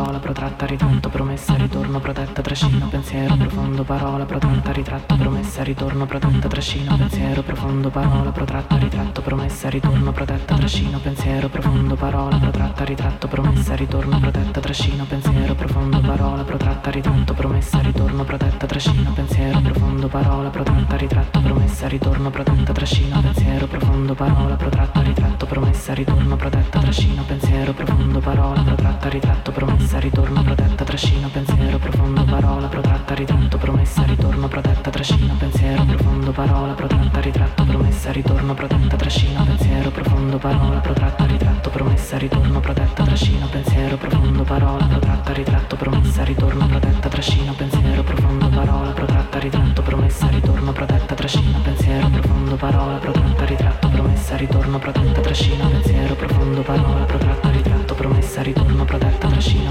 protratta, ritratto, promessa, ritorno, protetta, trascino, pensiero, profondo, parola, protratta, ritratto, promessa, ritorno, protetta, trascino, pensiero, profondo, parola, protratta, ritratto, promessa, ritorno, protetta, trascino, pensiero, profondo, parola, protratta, ritratto, promessa, ritorno, protetta, trascino, pensiero, profondo, parola, protratta, ritratto, promessa, ritorno, protetta, trascino, pensiero, profondo, parola, protratta, ritratto, promessa, ritorno, protetta, trascino, pensiero, profondo, parola, protratta, ritratto, promessa, ritorno, protetta, trascino, pensiero, profondo, parola, protratta, ritratto, promessa, ritorno, protetta, trascino, pensiero, profondo, parola, protratta, ritratto, promessa, ritorno, protetta, trascino, pensiero, profondo, parola, protratta, ritratto, promessa, ritorno, protetta, trascino, pensiero, profondo, parola, protratta, ritratto, promessa, ritorno, protetta, trascino, pensiero, profondo, parola, protratta, ritratto, promessa, ritorno, protetta, trascino, pensiero, profondo, parola, protratta, ritratto, promessa, ritorno, protetta, trascino, pensiero, profondo, parola, protratta, ritratto, promessa, ritorno, protetta, trascino, pensiero, profondo, parola, protratta, ritratto, promessa, ritorno, protetta, trascino,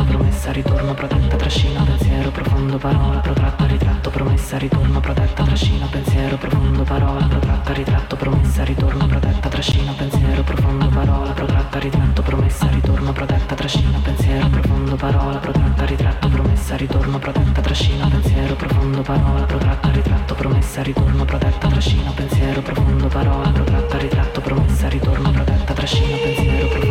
trascina pensiero profondo parola protratta ritratto promessa ritorno protetta trascina pensiero profondo parola protratta ritratto promessa ritorno protetta trascina pensiero profondo parola protratta ritratto promessa ritorno protetta trascina pensiero profondo parola protratta ritratto promessa ritorno protetta trascina pensiero profondo parola protratta ritratto promessa ritorno protetta trascina pensiero profondo parola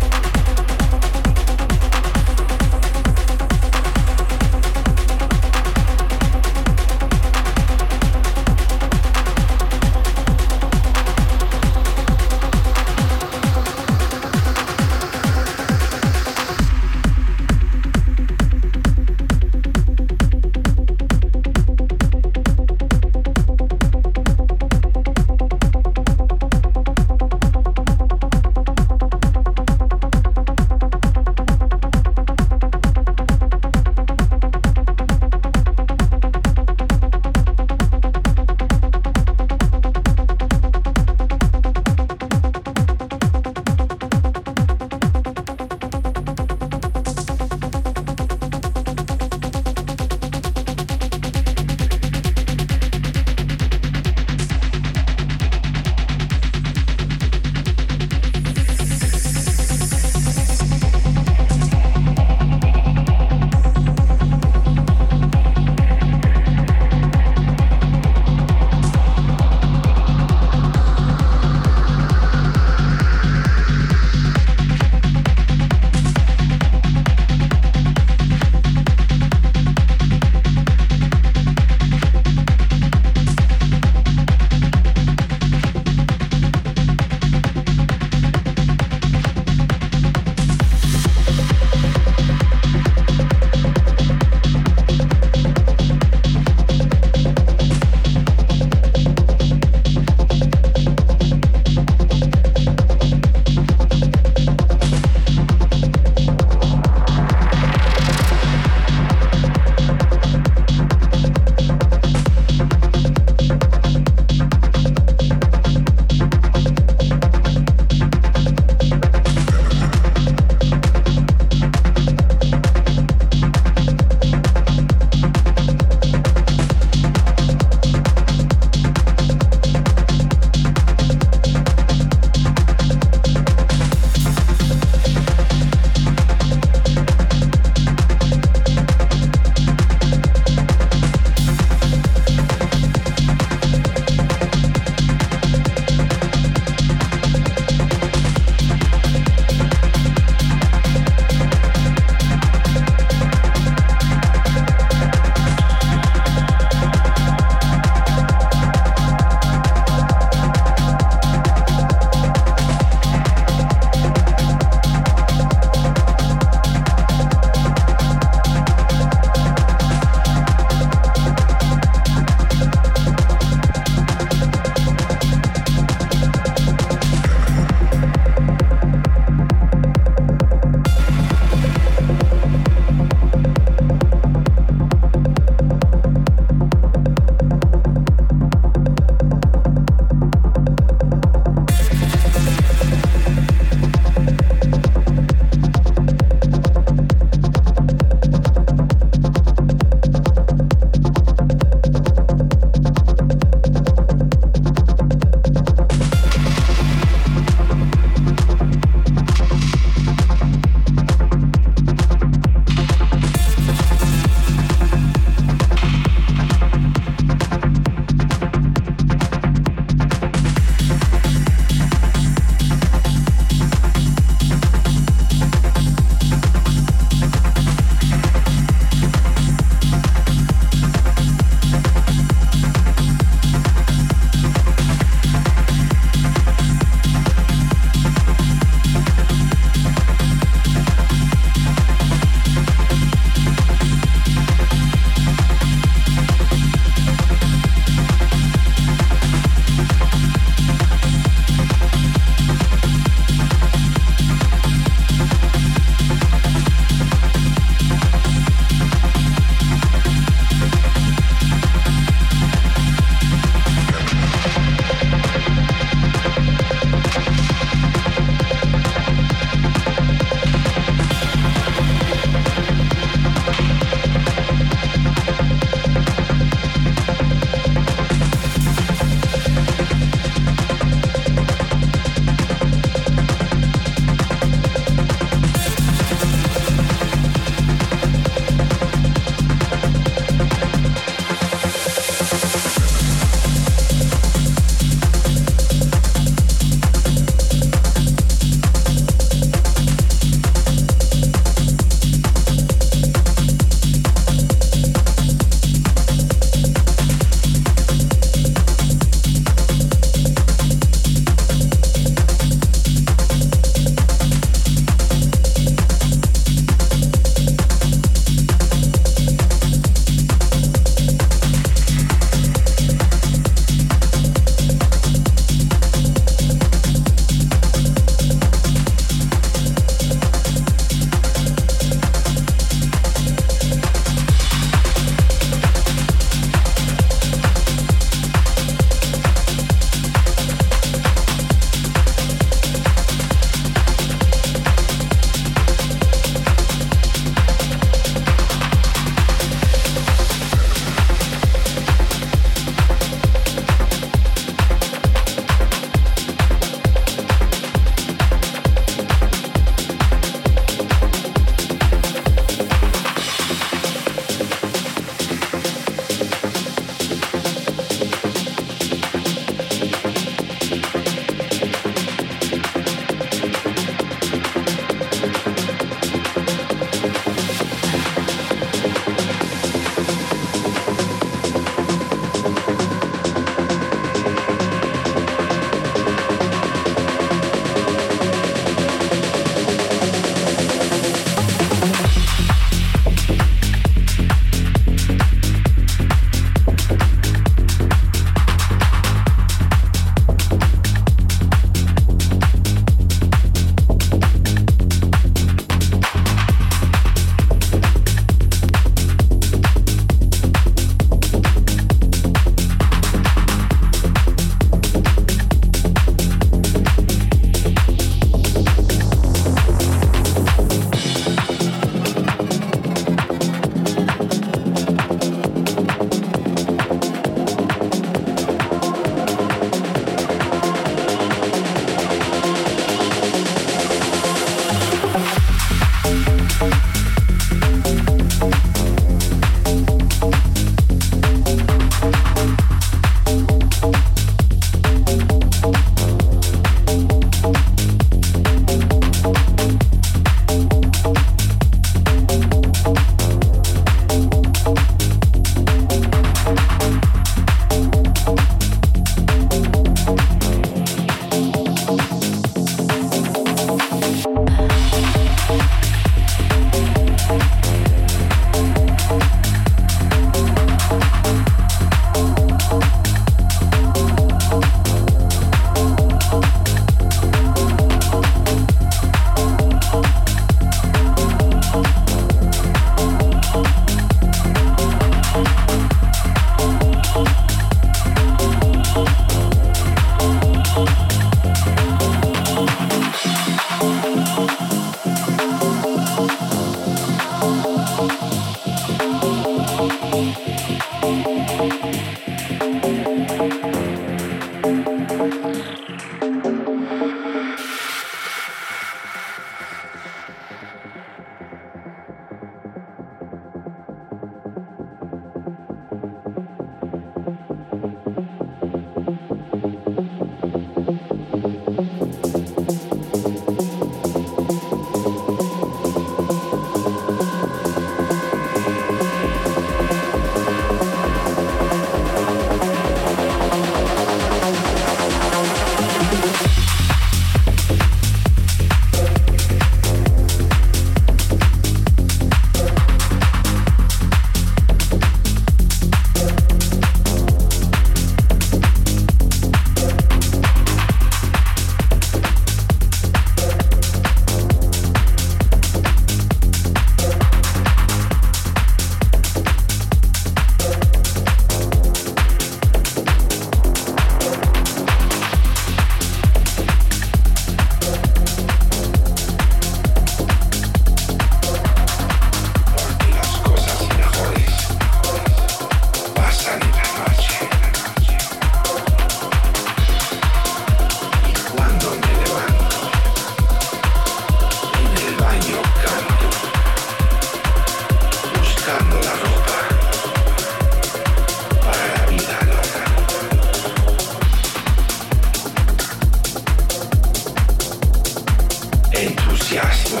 entusiasmo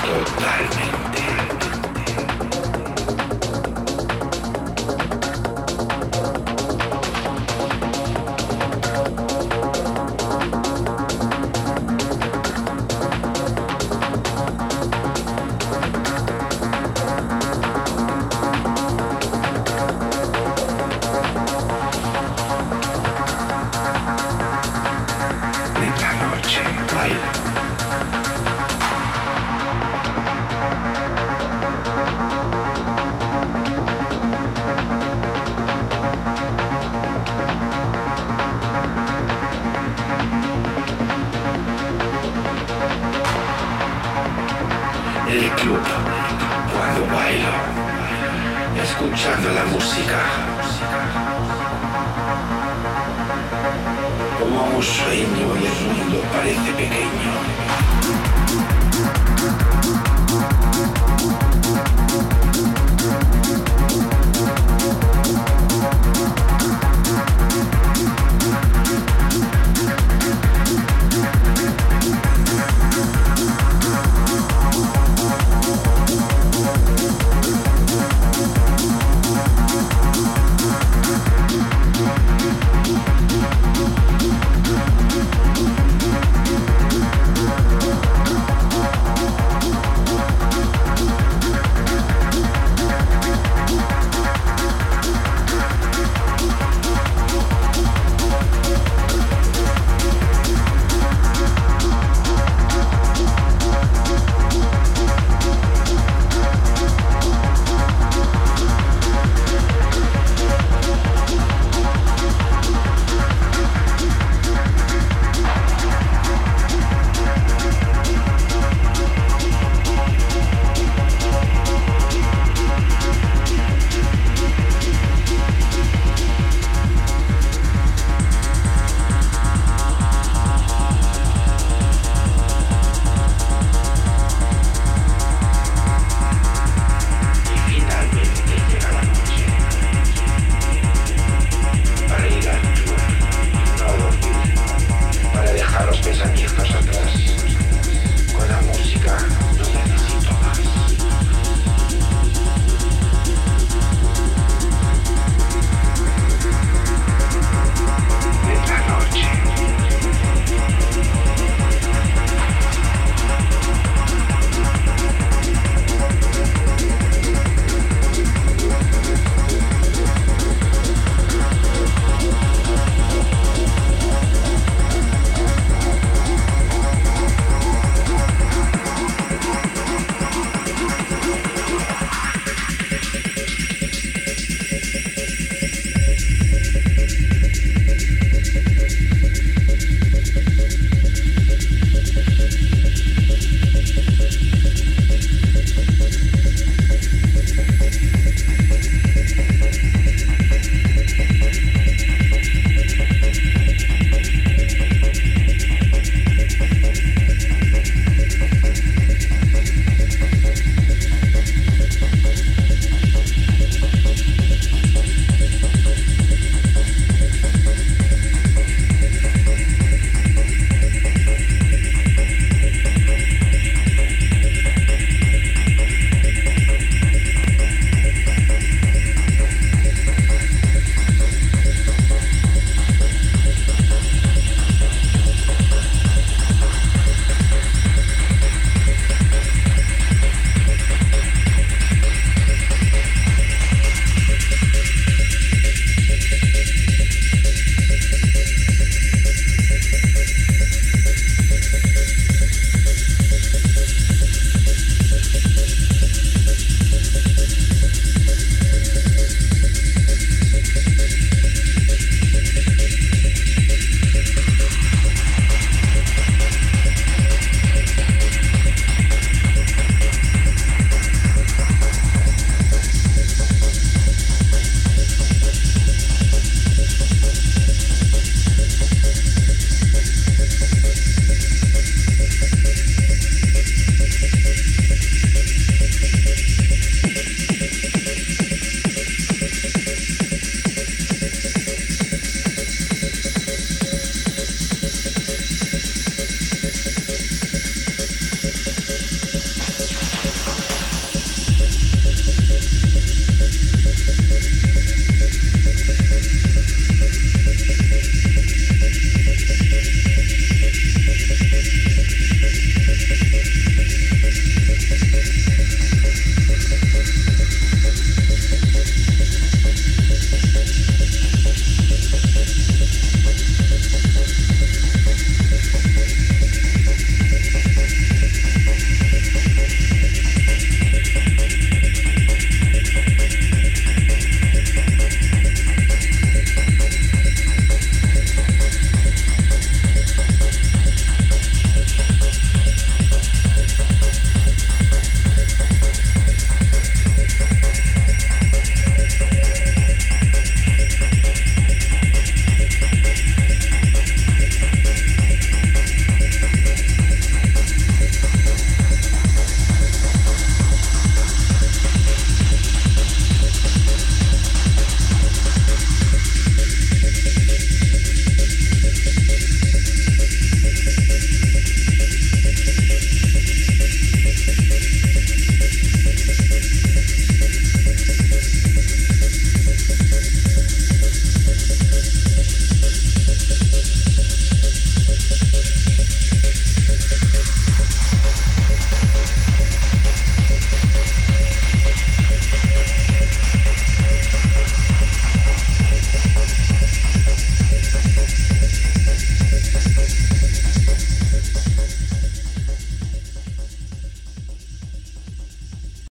totalmente.